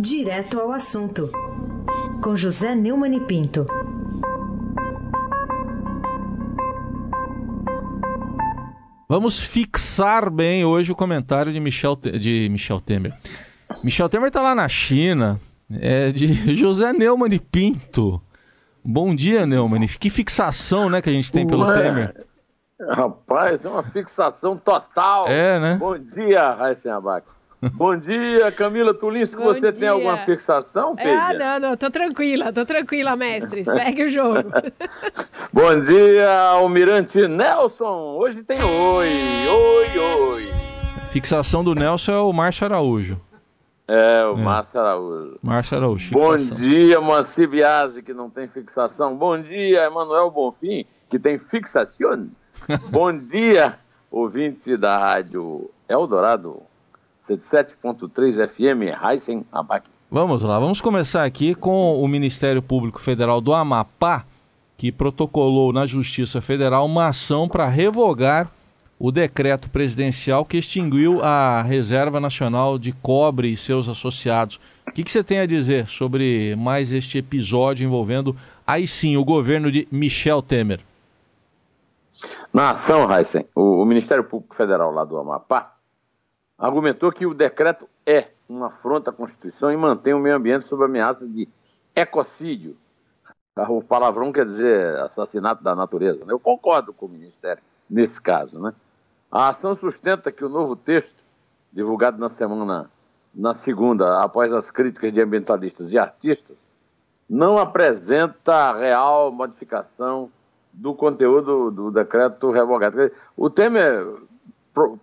Direto ao assunto, com José Neumann e Pinto. Vamos fixar bem hoje o comentário de Michel, de Michel Temer. Michel Temer está lá na China, é de José Neumann e Pinto. Bom dia, Neumann. Que fixação, né, que a gente tem pelo Ué, Temer. Rapaz, é uma fixação total. É, né? Bom dia, Raíssen Abac. Bom dia, Camila Tulinski. Você dia. tem alguma fixação, filha? Ah, não, não, tô tranquila, tô tranquila, mestre. Segue o jogo. Bom dia, Almirante Nelson. Hoje tem oi, oi, oi. Fixação do Nelson é o Márcio Araújo. É, o é. Márcio Araújo. Márcio Araújo. Fixação. Bom dia, Moacir Biasi, que não tem fixação. Bom dia, Emanuel Bonfim, que tem fixação. Bom dia, ouvinte da rádio Eldorado 77.3 FM, Heisen Abac. Vamos lá, vamos começar aqui com o Ministério Público Federal do Amapá, que protocolou na Justiça Federal uma ação para revogar o decreto presidencial que extinguiu a Reserva Nacional de Cobre e seus associados. O que, que você tem a dizer sobre mais este episódio envolvendo, aí sim, o governo de Michel Temer? Na ação, Heisen, o, o Ministério Público Federal lá do Amapá argumentou que o decreto é uma afronta à Constituição e mantém o meio ambiente sob ameaça de ecocídio. O palavrão quer dizer assassinato da natureza. Né? Eu concordo com o Ministério nesse caso. Né? A ação sustenta que o novo texto, divulgado na semana, na segunda, após as críticas de ambientalistas e artistas, não apresenta real modificação do conteúdo do decreto revogado. O Temer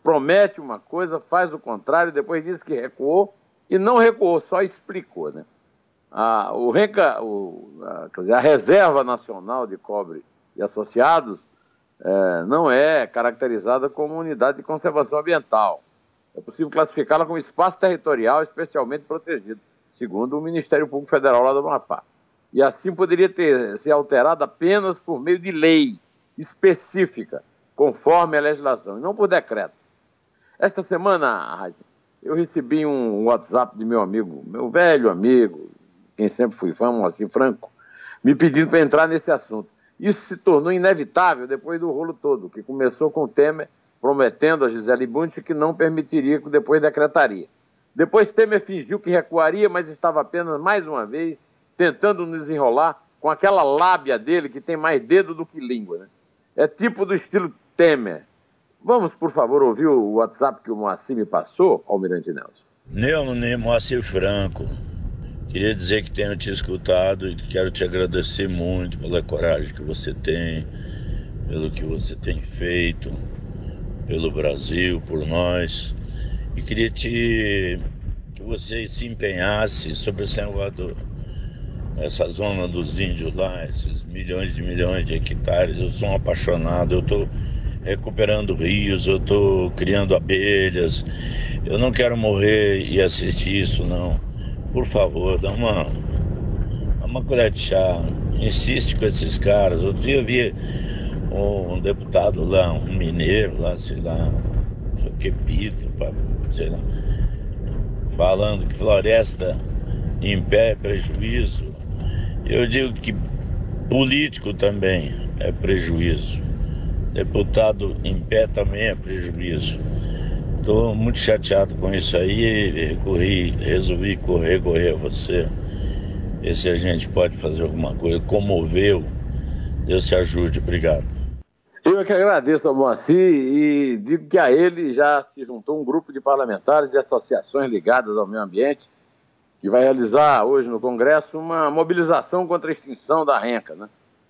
promete uma coisa, faz o contrário, depois diz que recuou e não recuou, só explicou. Né? A, o RECA, o, a, dizer, a Reserva Nacional de Cobre e Associados é, não é caracterizada como unidade de conservação ambiental. É possível classificá-la como espaço territorial especialmente protegido, segundo o Ministério Público Federal lá do Amapá. E assim poderia ter ser alterada apenas por meio de lei específica, conforme a legislação, e não por decreto. Esta semana, eu recebi um WhatsApp de meu amigo, meu velho amigo, quem sempre fui fã, assim, Franco, me pedindo para entrar nesse assunto. Isso se tornou inevitável depois do rolo todo, que começou com o Temer prometendo a Gisele Bundt que não permitiria que depois decretaria. Depois Temer fingiu que recuaria, mas estava apenas mais uma vez tentando nos enrolar com aquela lábia dele que tem mais dedo do que língua. Né? É tipo do estilo Temer. Vamos, por favor, ouvir o WhatsApp que o Moacir me passou, Almirante Nelson. Neumann Moacir Franco. Queria dizer que tenho te escutado e quero te agradecer muito pela coragem que você tem, pelo que você tem feito pelo Brasil, por nós. E queria te que você se empenhasse sobre esse negócio essa zona dos índios lá, esses milhões de milhões de hectares. Eu sou um apaixonado, eu estou recuperando rios, eu estou criando abelhas. Eu não quero morrer e assistir isso, não. Por favor, dá uma, uma colher de chá. Insiste com esses caras. Outro dia eu vi um deputado lá, um mineiro lá, sei lá, foi quepito, sei lá, falando que floresta em pé é prejuízo. Eu digo que político também é prejuízo. Deputado em pé também é prejuízo. Estou muito chateado com isso aí e recorri, resolvi correr, correr a você. Ver se a gente pode fazer alguma coisa. Comoveu. Deus te ajude. Obrigado. Eu é que agradeço ao Moacir e digo que a ele já se juntou um grupo de parlamentares e associações ligadas ao meio ambiente que vai realizar hoje no Congresso uma mobilização contra a extinção da renca, né?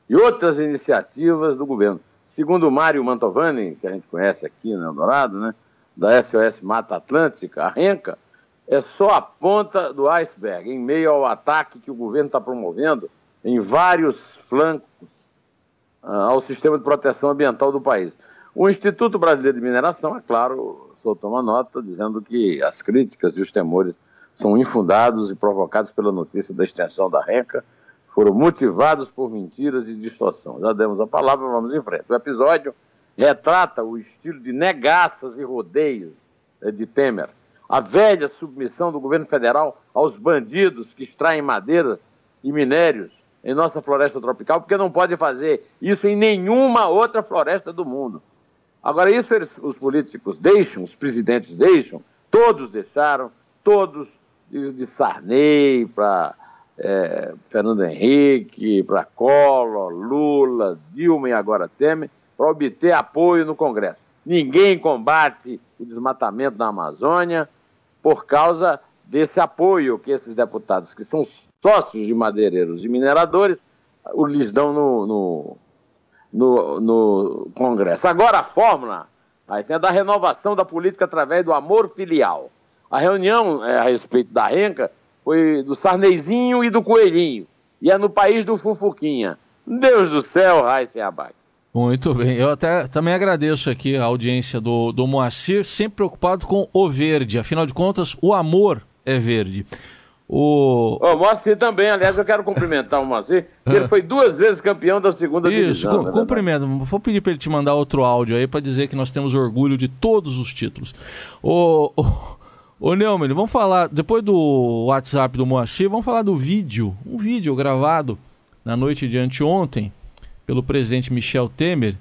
E outras iniciativas do governo. Segundo Mário Mantovani, que a gente conhece aqui no Eldorado, né? Da SOS Mata Atlântica, a renca é só a ponta do iceberg, em meio ao ataque que o governo está promovendo em vários flancos uh, ao sistema de proteção ambiental do país. O Instituto Brasileiro de Mineração, é claro, soltou uma nota dizendo que as críticas e os temores são infundados e provocados pela notícia da extensão da RECA, foram motivados por mentiras e distorção. Já demos a palavra, vamos em frente. O episódio retrata o estilo de negaças e rodeios eh, de Temer, a velha submissão do governo federal aos bandidos que extraem madeiras e minérios em nossa floresta tropical, porque não pode fazer isso em nenhuma outra floresta do mundo. Agora, isso eles, os políticos deixam, os presidentes deixam, todos deixaram, todos, de, de Sarney para é, Fernando Henrique, para Collor, Lula, Dilma e agora Temer, para obter apoio no Congresso. Ninguém combate o desmatamento da Amazônia por causa desse apoio que esses deputados, que são sócios de madeireiros e mineradores, lhes dão no, no, no, no Congresso. Agora a fórmula é da renovação da política através do amor filial. A reunião é, a respeito da renca foi do Sarneizinho e do Coelhinho. E é no país do Fufuquinha. Deus do céu, Raíssa Abac. Muito bem. Eu até também agradeço aqui a audiência do, do Moacir, sempre preocupado com o verde. Afinal de contas, o amor é verde. O... o Moacir também, aliás, eu quero cumprimentar o Moacir, ele foi duas vezes campeão da segunda Isso, divisão. Isso, cumprimento. Vou pedir para ele te mandar outro áudio aí para dizer que nós temos orgulho de todos os títulos. O, o, Ô Neumann, vamos falar, depois do WhatsApp do Moacir, vamos falar do vídeo, um vídeo gravado na noite de anteontem pelo presidente Michel Temer,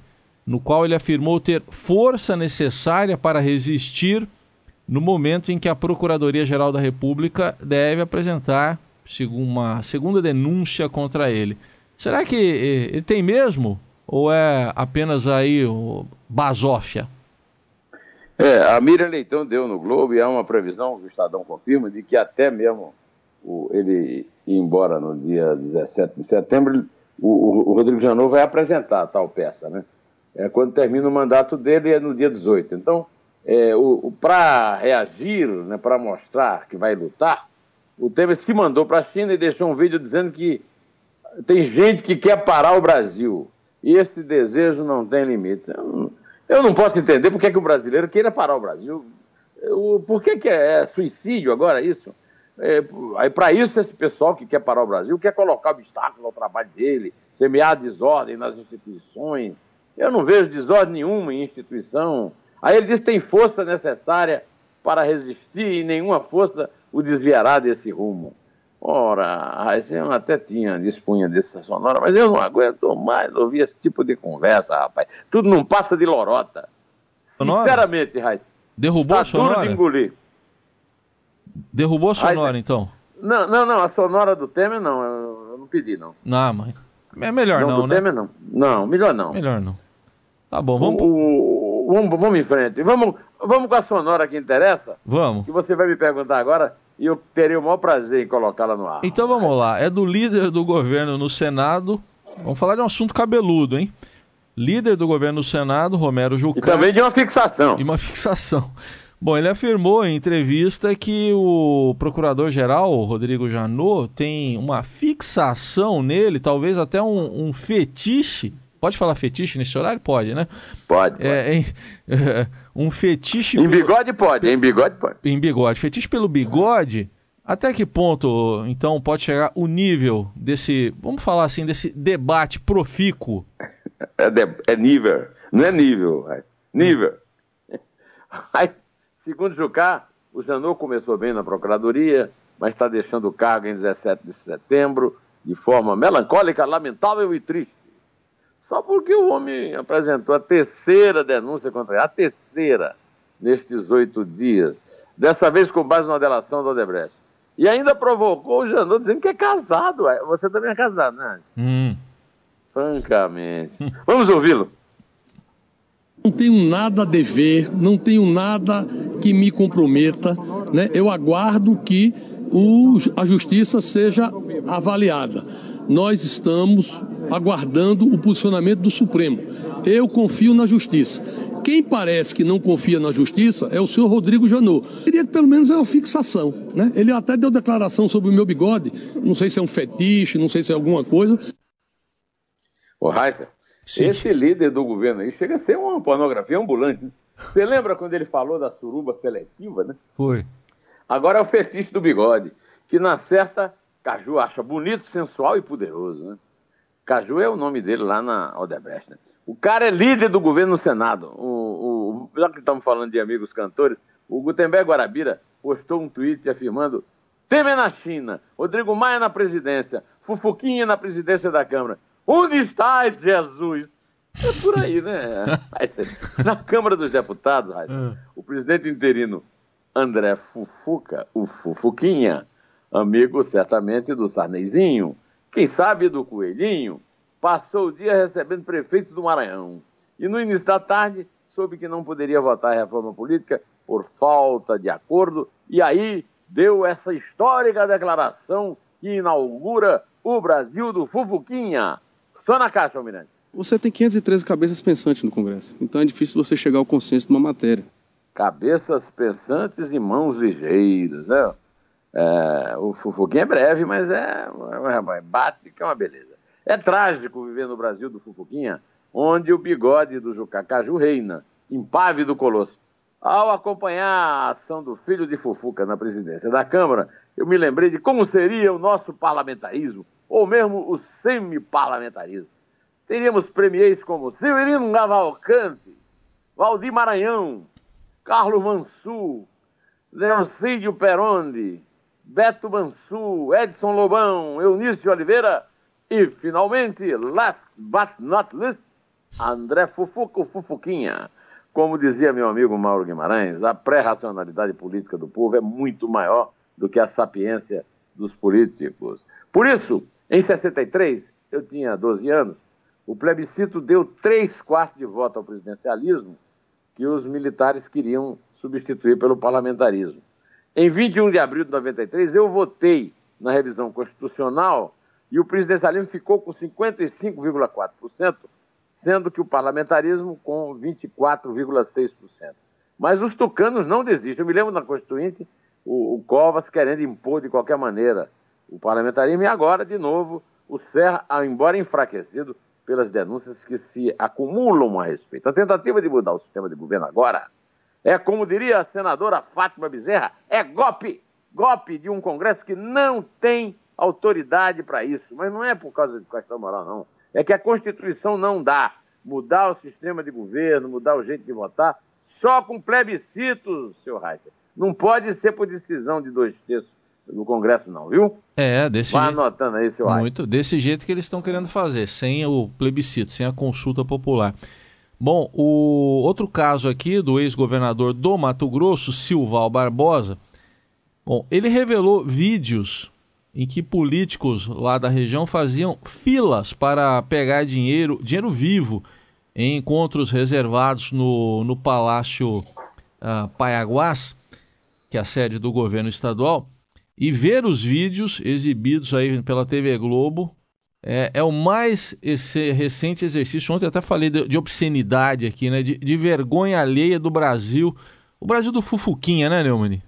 no qual ele afirmou ter força necessária para resistir no momento em que a Procuradoria-Geral da República deve apresentar uma segunda denúncia contra ele. Será que eh, ele tem mesmo? Ou é apenas aí basófia? É, a Miriam Leitão deu no Globo e há uma previsão, o Estadão confirma, de que até mesmo o, ele ir embora no dia 17 de setembro, o, o, Rodrigo Janot vai apresentar a tal peça, né? É quando termina o mandato dele é no dia 18. Então, é, para reagir, né, para mostrar que vai lutar, o Temer se mandou para a China e deixou um vídeo dizendo que tem gente que quer parar o Brasil. E esse desejo não tem limites. Eu não, eu não posso entender por que, que o brasileiro queira parar o Brasil. Por que, que é suicídio agora isso? É, aí para isso esse pessoal que quer parar o Brasil quer colocar obstáculo ao trabalho dele, semear desordem nas instituições. Eu não vejo desordem nenhuma em instituição. Aí ele diz que tem força necessária para resistir e nenhuma força o desviará desse rumo. Ora, eu até tinha, dispunha dessa sonora, mas eu não aguento mais ouvir esse tipo de conversa, rapaz. Tudo não passa de lorota. Sonora? Sinceramente, Raiz. Derrubou a sonora? duro de engolir. Derrubou a sonora, Raiz, então? Não, não, não. A sonora do Temer, não. Eu, eu não pedi, não. Não, mãe. É melhor não, não do né? Temer, não. Não, melhor não. Melhor não. Tá bom, vamos... O, o, vamos, vamos em frente. Vamos, vamos com a sonora que interessa? Vamos. Que você vai me perguntar agora e eu teria o maior prazer em colocá-la no ar. Então vamos lá, é do líder do governo no Senado. Vamos falar de um assunto cabeludo, hein? Líder do governo no Senado, Romero Jucá. E também de uma fixação. E uma fixação. Bom, ele afirmou em entrevista que o procurador-geral, Rodrigo Janot, tem uma fixação nele, talvez até um, um fetiche Pode falar fetiche nesse horário? Pode, né? Pode. pode. É, em, é, um fetiche. Em bigode pode, em bigode pode. Em bigode. Fetiche pelo bigode. Até que ponto, então, pode chegar o nível desse, vamos falar assim, desse debate profícuo? É, de, é nível, não é nível, é nível. Mas, segundo Jucá, o Janot começou bem na Procuradoria, mas está deixando o cargo em 17 de setembro, de forma melancólica, lamentável e triste. Só porque o homem apresentou a terceira denúncia contra ele, a terceira, nestes oito dias. Dessa vez com base na delação do Odebrecht. E ainda provocou o Janot dizendo que é casado. Você também é casado, né? Hum. Francamente. Vamos ouvi-lo. Não tenho nada a dever, não tenho nada que me comprometa. Né? Eu aguardo que o, a justiça seja avaliada. Nós estamos aguardando o posicionamento do Supremo. Eu confio na justiça. Quem parece que não confia na justiça é o senhor Rodrigo Janot. Queria que pelo menos é uma fixação. Né? Ele até deu declaração sobre o meu bigode. Não sei se é um fetiche, não sei se é alguma coisa. Ô, Raíssa, esse líder do governo aí chega a ser uma pornografia ambulante. Né? Você lembra quando ele falou da suruba seletiva, né? Foi. Agora é o fetiche do bigode, que na certa Caju acha bonito, sensual e poderoso, né? Caju é o nome dele lá na Odebrecht. Né? O cara é líder do governo no Senado. O, o, já que estamos falando de amigos cantores, o Gutenberg Guarabira postou um tweet afirmando Temer na China, Rodrigo Maia na presidência, Fufuquinha na presidência da Câmara. Onde estás, Jesus? É por aí, né? Na Câmara dos Deputados, ah. o presidente interino André Fufuca, o Fufuquinha, amigo certamente do Sarnezinho, quem sabe do Coelhinho, passou o dia recebendo prefeitos do Maranhão. E no início da tarde soube que não poderia votar a reforma política por falta de acordo, e aí deu essa histórica declaração que inaugura o Brasil do Fufuquinha. Só na caixa, Almirante. Você tem 513 cabeças pensantes no Congresso, então é difícil você chegar ao consenso de uma matéria. Cabeças pensantes e mãos ligeiras, né? É, o Fufuquinha é breve, mas é, é, bate que é uma beleza. É trágico viver no Brasil do Fufuquinha, onde o bigode do Jucacaju reina, impávido colosso. Ao acompanhar a ação do filho de Fufuca na presidência da Câmara, eu me lembrei de como seria o nosso parlamentarismo, ou mesmo o semi-parlamentarismo. Teríamos premiers como Severino Cavalcante, Valdir Maranhão, Carlos Mansur, Leoncídio Perondi, Beto Mansur, Edson Lobão, Eunício Oliveira e, finalmente, last but not least, André Fufuco Fufuquinha. Como dizia meu amigo Mauro Guimarães, a pré-racionalidade política do povo é muito maior do que a sapiência dos políticos. Por isso, em 63, eu tinha 12 anos, o plebiscito deu três quartos de voto ao presidencialismo que os militares queriam substituir pelo parlamentarismo. Em 21 de abril de 93, eu votei na revisão constitucional e o presidencialismo ficou com 55,4%, sendo que o parlamentarismo com 24,6%. Mas os tucanos não desistem. Eu me lembro na Constituinte, o, o Covas querendo impor de qualquer maneira o parlamentarismo, e agora, de novo, o Serra, embora enfraquecido pelas denúncias que se acumulam a respeito. A tentativa de mudar o sistema de governo agora é, como diria a senadora Fátima Bezerra, é golpe, golpe de um Congresso que não tem autoridade para isso. Mas não é por causa de questão moral, não é que a Constituição não dá. Mudar o sistema de governo, mudar o jeito de votar, só com plebiscito, senhor Reis. Não pode ser por decisão de dois terços no Congresso, não, viu? É, desse Vai jeito. anotando aí, senhor Muito, desse jeito que eles estão querendo fazer, sem o plebiscito, sem a consulta popular. Bom, o outro caso aqui do ex-governador do Mato Grosso, Silval Barbosa, bom, ele revelou vídeos em que políticos lá da região faziam filas para pegar dinheiro, dinheiro vivo, em encontros reservados no, no Palácio uh, Paiaguás, que é a sede do governo estadual, e ver os vídeos exibidos aí pela TV Globo é, é o mais recente exercício. Ontem até falei de, de obscenidade aqui, né? De, de, vergonha alheia do Brasil. O Brasil do Fufuquinha, né, Neumann?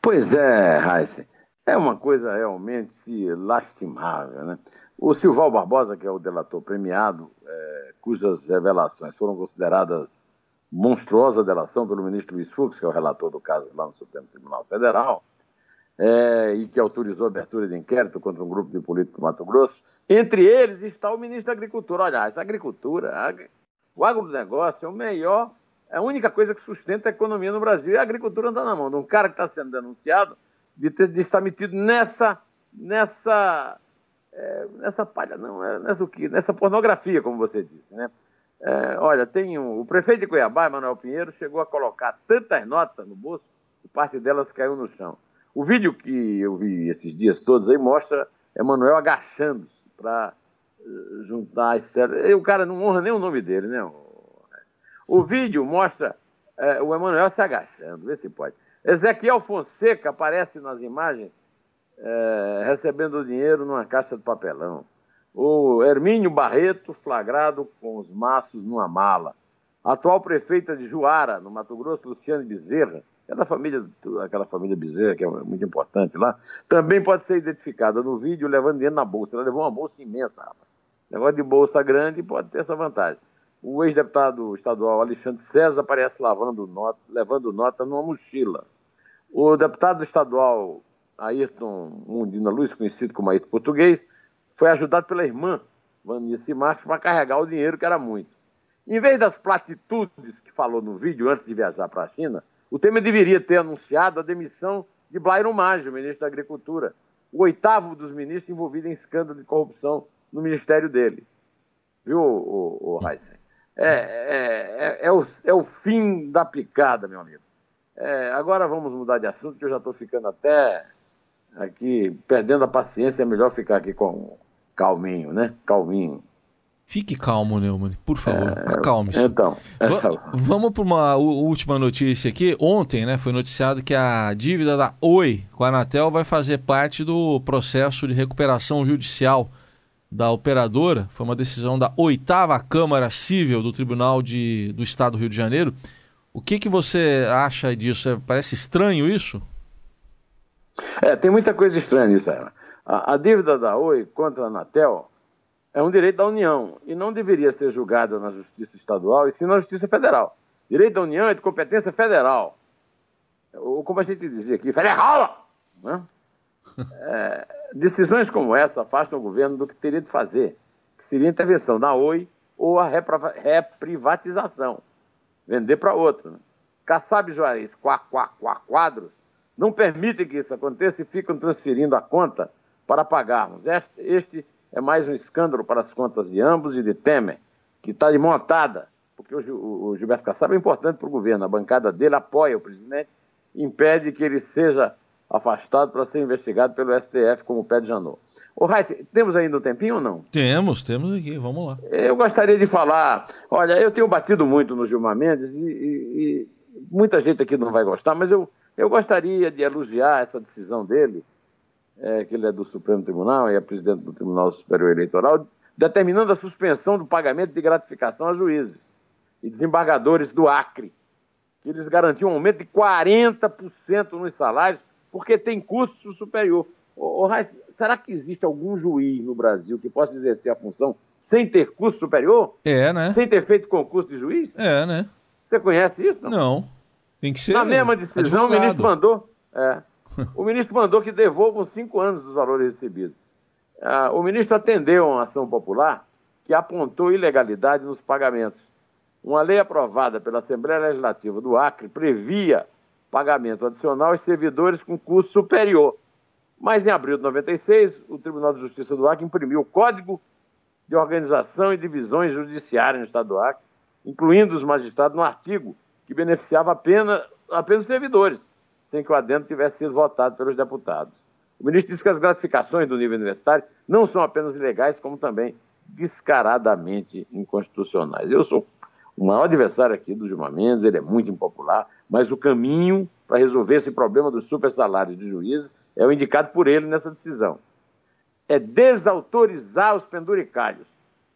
Pois é, Heisen. É uma coisa realmente lastimável. Né? O Silval Barbosa, que é o delator premiado, é, cujas revelações foram consideradas monstruosa delação pelo ministro Luiz Fux, que é o relator do caso lá no Supremo Tribunal Federal, é, e que autorizou a abertura de inquérito contra um grupo de políticos do Mato Grosso. Entre eles está o ministro da Agricultura. Olha, essa agricultura, o agronegócio é o melhor, é a única coisa que sustenta a economia no Brasil. E a agricultura está na mão de um cara que está sendo denunciado de, ter, de estar metido nessa, nessa, é, nessa palha, não, é, nessa o? Nessa pornografia, como você disse, né? É, olha, tem um, o prefeito de Cuiabá, Manuel Pinheiro, chegou a colocar tantas notas no bolso que parte delas caiu no chão. O vídeo que eu vi esses dias todos aí mostra Emanuel agachando-se para eh, juntar as células. O cara não honra nem o nome dele, né? O vídeo mostra é, o Emanuel se agachando, vê se pode. Ezequiel Fonseca aparece nas imagens é, recebendo dinheiro numa caixa de papelão. O Hermínio Barreto flagrado com os maços numa mala. A atual prefeita de Juara, no Mato Grosso, Luciane Bezerra, é da família, aquela família Bezerra, que é muito importante lá, também pode ser identificada no vídeo levando dinheiro na bolsa. Ela levou uma bolsa imensa, rapaz. Negócio de bolsa grande pode ter essa vantagem. O ex-deputado estadual Alexandre César aparece lavando nota, levando nota numa mochila. O deputado estadual Ayrton Mundina Luz, conhecido como Ayrton Português, foi ajudado pela irmã Vanice Marques para carregar o dinheiro, que era muito. Em vez das platitudes que falou no vídeo antes de viajar para a China, O Temer deveria ter anunciado a demissão de Blairo Maggi, ministro da Agricultura, o oitavo dos ministros envolvido em escândalo de corrupção no ministério dele. Viu, o, o, Heisen? É, é, é, é, o, é o fim da picada, meu amigo. É, agora vamos mudar de assunto, que eu já estou ficando até aqui, perdendo a paciência, é melhor ficar aqui com calminho, né? Calminho. Fique calmo, Neumann, por favor, é, acalme-se. Então, Va vamos para uma última notícia aqui. Ontem, né, foi noticiado que a dívida da Oi com a Anatel vai fazer parte do processo de recuperação judicial da operadora. Foi uma decisão da oitava Câmara Civil do Tribunal de, do Estado do Rio de Janeiro. O que, que você acha disso? É, parece estranho isso? É, tem muita coisa estranha nisso. A, a dívida da Oi contra a Anatel é um direito da União e não deveria ser julgada na Justiça Estadual e sim na Justiça Federal. Direito da União é de competência federal. Ou como a gente dizia aqui, federal! Né? É, decisões como essa afastam o governo do que teria de fazer, que seria intervenção na Oi ou a reprivatização, vender para outro. Né? Kassab Juarez, quá, quá, quá, quadros, não permitem que isso aconteça e ficam transferindo a conta para pagarmos. Este, este é mais um escândalo para as contas de ambos e de Temer, que está de mão atada, porque o, Gilberto Kassab é importante para o governo, a bancada dele apoia o presidente, impede que ele seja afastado para ser investigado pelo STF, como pede Janot. Ô, Raíssa, temos ainda um tempinho ou não? Temos, temos aqui, vamos lá. Eu gostaria de falar, olha, eu tenho batido muito no Gilmar Mendes e, e, e muita gente aqui não vai gostar, mas eu, eu gostaria de elogiar essa decisão dele, é, que ele é do Supremo Tribunal e é presidente do Tribunal Superior Eleitoral, determinando a suspensão do pagamento de gratificação a juízes e desembargadores do Acre, que eles garantiam um aumento de 40% nos salários, porque tem custo superior. Ô, ô, Raiz, será que existe algum juiz no Brasil que possa exercer a função sem ter custo superior? É, né? Sem ter feito concurso de juiz? É, né? Você conhece isso? Não. não. Tem que ser. Na mesma decisão, advogado. o ministro mandou. É, o ministro mandou que devolvam cinco anos dos valores recebidos. Ah, o ministro atendeu a uma ação popular que apontou ilegalidade nos pagamentos. Uma lei aprovada pela Assembleia Legislativa do Acre previa pagamento adicional aos servidores com custo superior. Mas em abril de 96, o Tribunal de Justiça do Acre imprimiu o Código de Organização e Divisões Judiciárias no Estado do Acre, incluindo os magistrados no artigo que beneficiava apenas, apenas os servidores sem que o adendo tivesse sido votado pelos deputados. O ministro disse que as gratificações do nível universitário não são apenas ilegais, como também descaradamente inconstitucionais. Eu sou o maior adversário aqui do Gilmar Mendes, ele é muito impopular, mas o caminho para resolver esse problema dos super salários de juízes é o indicado por ele nessa decisão. É desautorizar os penduricalhos.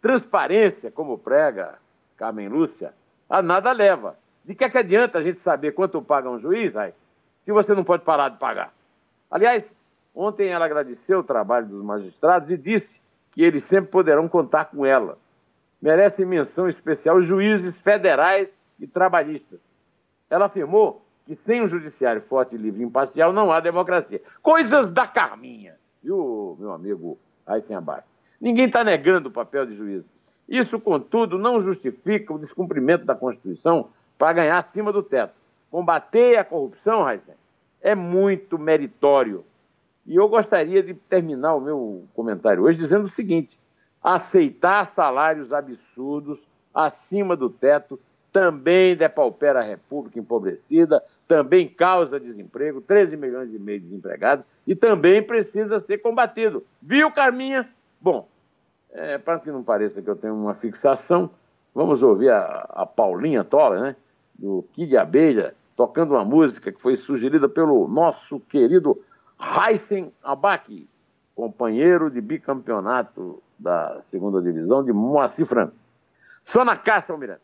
Transparência, como prega Carmen Lúcia, a nada leva. De que, é que adianta a gente saber quanto paga um juiz, Raiz, se você não pode parar de pagar. Aliás, ontem ela agradeceu o trabalho dos magistrados e disse que eles sempre poderão contar com ela. Merecem menção especial juízes federais e trabalhistas. Ela afirmou que sem um judiciário forte, livre e imparcial não há democracia. Coisas da Carminha, viu, meu amigo Aysen Abac? Ninguém está negando o papel de juízo. Isso, contudo, não justifica o descumprimento da Constituição para ganhar acima do teto. Combater a corrupção, Raíssa, é muito meritório. E eu gostaria de terminar o meu comentário hoje dizendo o seguinte: aceitar salários absurdos acima do teto também depaupera a República empobrecida, também causa desemprego, 13 milhões e meio de desempregados, e também precisa ser combatido. Viu, Carminha? Bom, é, para que não pareça que eu tenho uma fixação, vamos ouvir a, a Paulinha Tola, né, do Kid Abelha, tocando uma música que foi sugerida pelo nosso querido Heisen Abac, companheiro de bicampeonato da segunda divisão de Moacir Franco. Só na caça, Almirante.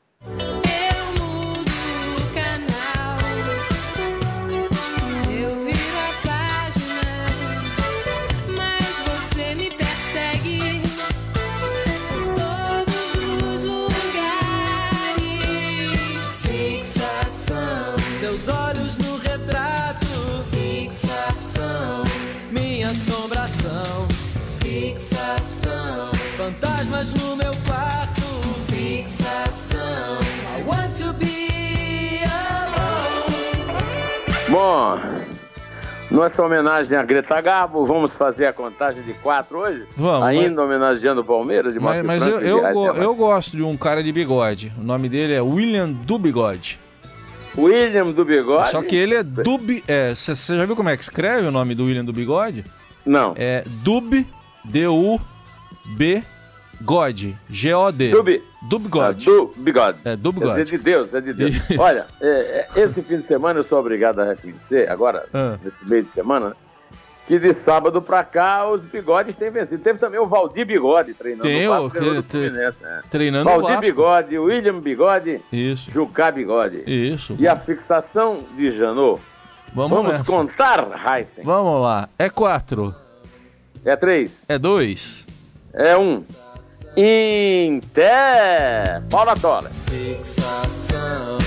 Seus olhos no retrato, fixação. Minha assombração, fixação. Fantasmas no meu quarto, fixação. I want to be alone. Bom. Nossa homenagem a Greta Garbo, vamos fazer a contagem de quatro hoje? Vamos. Ainda mas... homenageando o Palmeiras de Mas, mas França, eu, eu, go né, eu gosto de um cara de bigode. O nome dele é William do Bigode. William do Bigode? Só que ele é Dub. Você já viu como é que escreve o nome do William do Bigode? Não. É Dub, D-U-B, God, G-O-D. Dub. Dub God. do Bigode. É, do É Bigode. de Deus, é de Deus. Olha, é, é, esse fim de semana eu sou obrigado a reconhecer, agora, Ah. nesse meio de semana, que de sábado pra cá os bigodes têm vencido. Teve também o Valdir Bigode treinando Tem o Vasco, o- que- Fluminense, né? Treinando o Valdir Vasco. Bigode, William Bigode, Isso, Jucá Bigode. isso. E a fixação de Janot? Vamos, Vamos nessa. contar, Heisen? Vamos lá. É quatro. É três, É dois. é um. Inter! Paula Tola. Fixação.